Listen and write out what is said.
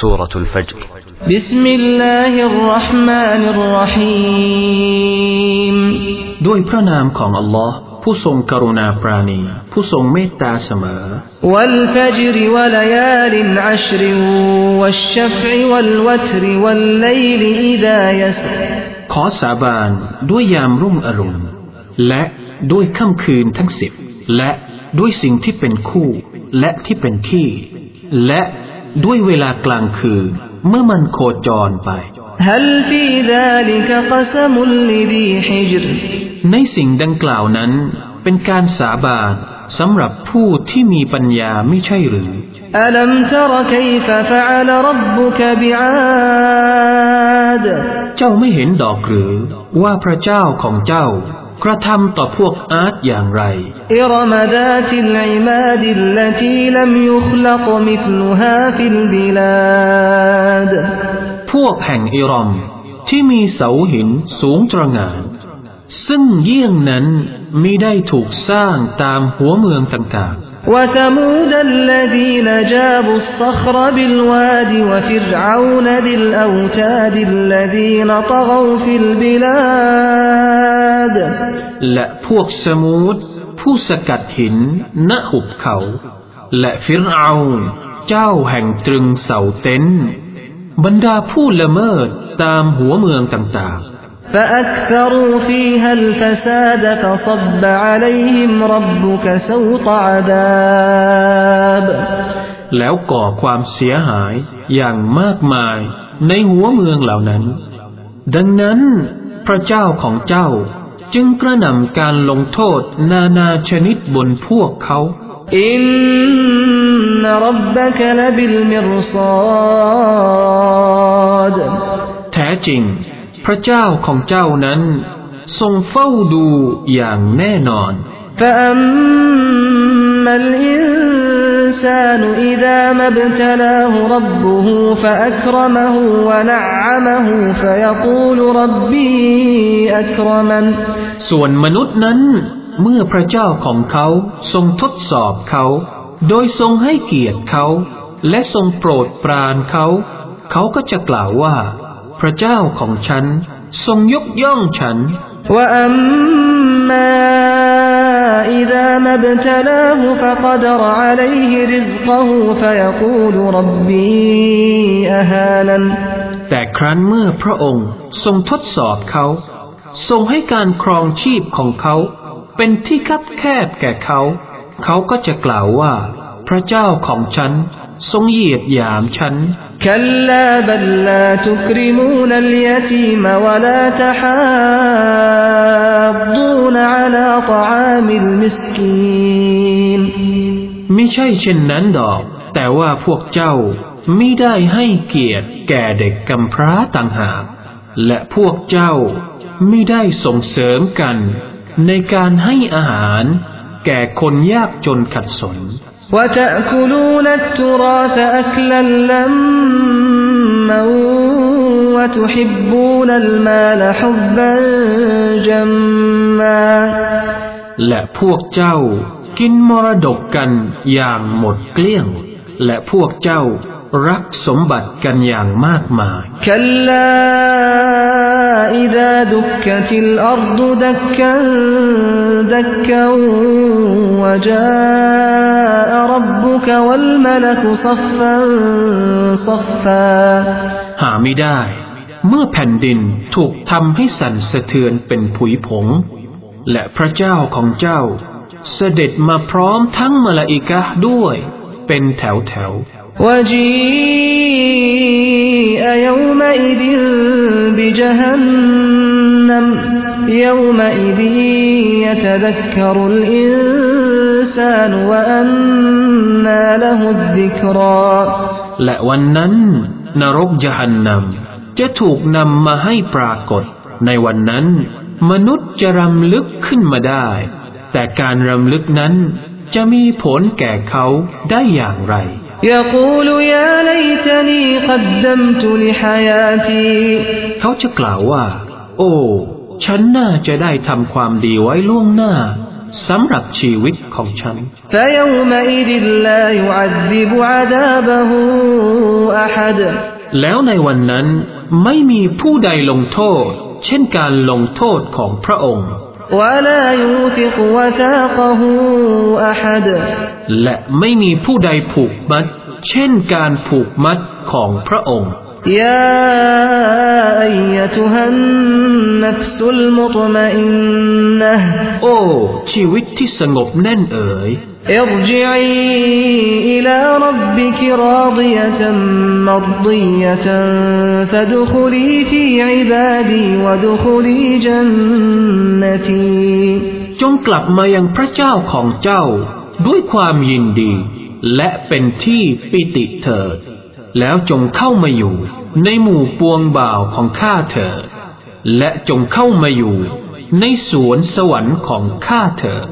سورة الفجر بسم الله الرحمن الرحيم ด้วยพระนามของอัลลอฮ์ผู้ทรงกรุณาปราณี ผู้ทรงเมตตาเสมอ والفجر وليال عشر والشفع والوتر والليل إذا يسر ขอสาบานด้วยยามรุ่งอรุณ และด้วยค่ำคืนทั้งสิบ และด้วยสิ่งที่เป็นคู่ และที่เป็นขี้ และ ด้วยเวลากลางคืน เมื่อมันโคจรไปในสิ่งดังกล่าวนั้น เป็นการสาบานสำหรับผู้ที่มีปัญญาไม่ใช่หรือเจ้าไม่เห็นดอกหรือ ว่าพระเจ้าของเจ้า กระทำต่อพวกอาร์ตอย่างไรพวกแห่งอิรอมที่มีเสาหินสูงตระง่านซึ่งเยี่ยงนั้นมิได้ถูกสร้างตามหัวเมืองต่าง وثمود الذين جابوا الصخر بالواد وفرعون ذي الأوتاد الذين طغوا في البلاد ๆ และพวกสมูดผู้สกัดหินณหุบเขา และฟิรเอานเจ้าแห่งตรึงเสาเต็นท์บรรดาผู้ละเมิดตามหัวเมืองต่างๆ فأكثروا فيها الفساد فصب عليهم ربك سوط عذاب แล้วก่อความเสียหายอย่างมากมายในหัวเมืองเหล่านั้น ดังนั้นพระเจ้าของเจ้าจึงกระหน่ำการลงโทษนานาชนิดบนพวกเขา إن ربك لبالمرصاد แท้จริง พระเจ้าของเจ้านั้น ทรงเฝ้าดูอย่างแน่นอน فأما الإنسان إذا ما ابتلاه ربه فأكرمه ونعمه فيقول ربي أكرمن ส่วนมนุษย์นั้น เมื่อพระเจ้าของเขาทรงทดสอบเขา โดยทรงให้เกียรติเขา และทรงโปรดปรานเขา เขาก็จะกล่าวว่า พระเจ้าของฉัน ทรงยกย่องฉัน وأما إذا ما ابتلاه فقدر عليه رزقه فيقول ربي أهانن แต่ครั้นเมื่อพระองค์ทรงทดสอบเขา ทรงให้การครองชีพของเขา เป็นที่คับแคบแก่เขา เขาก็จะกล่าวว่า พระเจ้าของฉัน ทรงเหยียดหยามฉัน كلا بل لا تكرمون اليتيم ولا تحاضون على طعام المسكين ไม่ใช่เช่นนั้นดอก แต่ว่าพวกเจ้าไม่ได้ให้เกียรติแก่เด็กกำพร้าต่างหาก และพวกเจ้าไม่ได้ส่งเสริมกัน ในการให้อาหาร แก่คนยากจนขัดสน وتأكلون التراث أكلا لما وتحبون المال حبا جما และพวกเจ้ากินมรดกกันอย่างหมดเกลี้ยง และพวกเจ้า รักสมบัติกันอย่างมากมายคัลลาอิดดุกติลอัรดุดักกันดักกันวะจาอรับบุกวัลมลักซัฟฟันซัฟฟาหาไม่ได้ เมื่อแผ่นดินถูกทำให้สั่นสะเทือนเป็นผุยผง และพระเจ้าของเจ้า เสด็จมาพร้อมทั้งมลาอิกะด้วย เป็นแถวแถว وجيء يومئذ بجهنم يومئذ يتذكر الإنسان وأنى له الذكرى และวันนั้น นรกยหันนำจะถูกนำมาให้ปรากฏ ในวันนั้น มนุษย์จะรำลึกขึ้นมาได้ แต่การรำลึกนั้น จะมีผลแก่เขาได้อย่างไร يقول يا ليتني قدمت لحياتي เขาจะกล่าวว่า โอ้ ฉันน่าจะได้ทำความดีไว้ล่วงหน้าสำหรับชีวิตของฉัน فيومئذ لا يعذب عذابه أحد แล้วในวันนั้นไม่มีผู้ใดลงโทษ เช่นการลงโทษของพระองค์ ولا يوثق وثاقه أحد และไม่มีผู้ใดผูกมัด เช่นการผูกมัดของพระองค์ يا أيتها النفس المطمئنة โอ้ ชีวิตที่สงบแน่นเอ๋ย ارجعي إلى ربك راضية مرضية فادخلي في عبادي وادخلي جنتي จงกลับมายังพระเจ้าของเจ้า ด้วยความยินดี และเป็นที่ปิติเถิด แล้วจงเข้ามาอยู่ ในหมู่ปวงบ่าวของข้าเถิดและจงเข้ามาอยู่ ในสวนสวรรค์ของข้าเถิด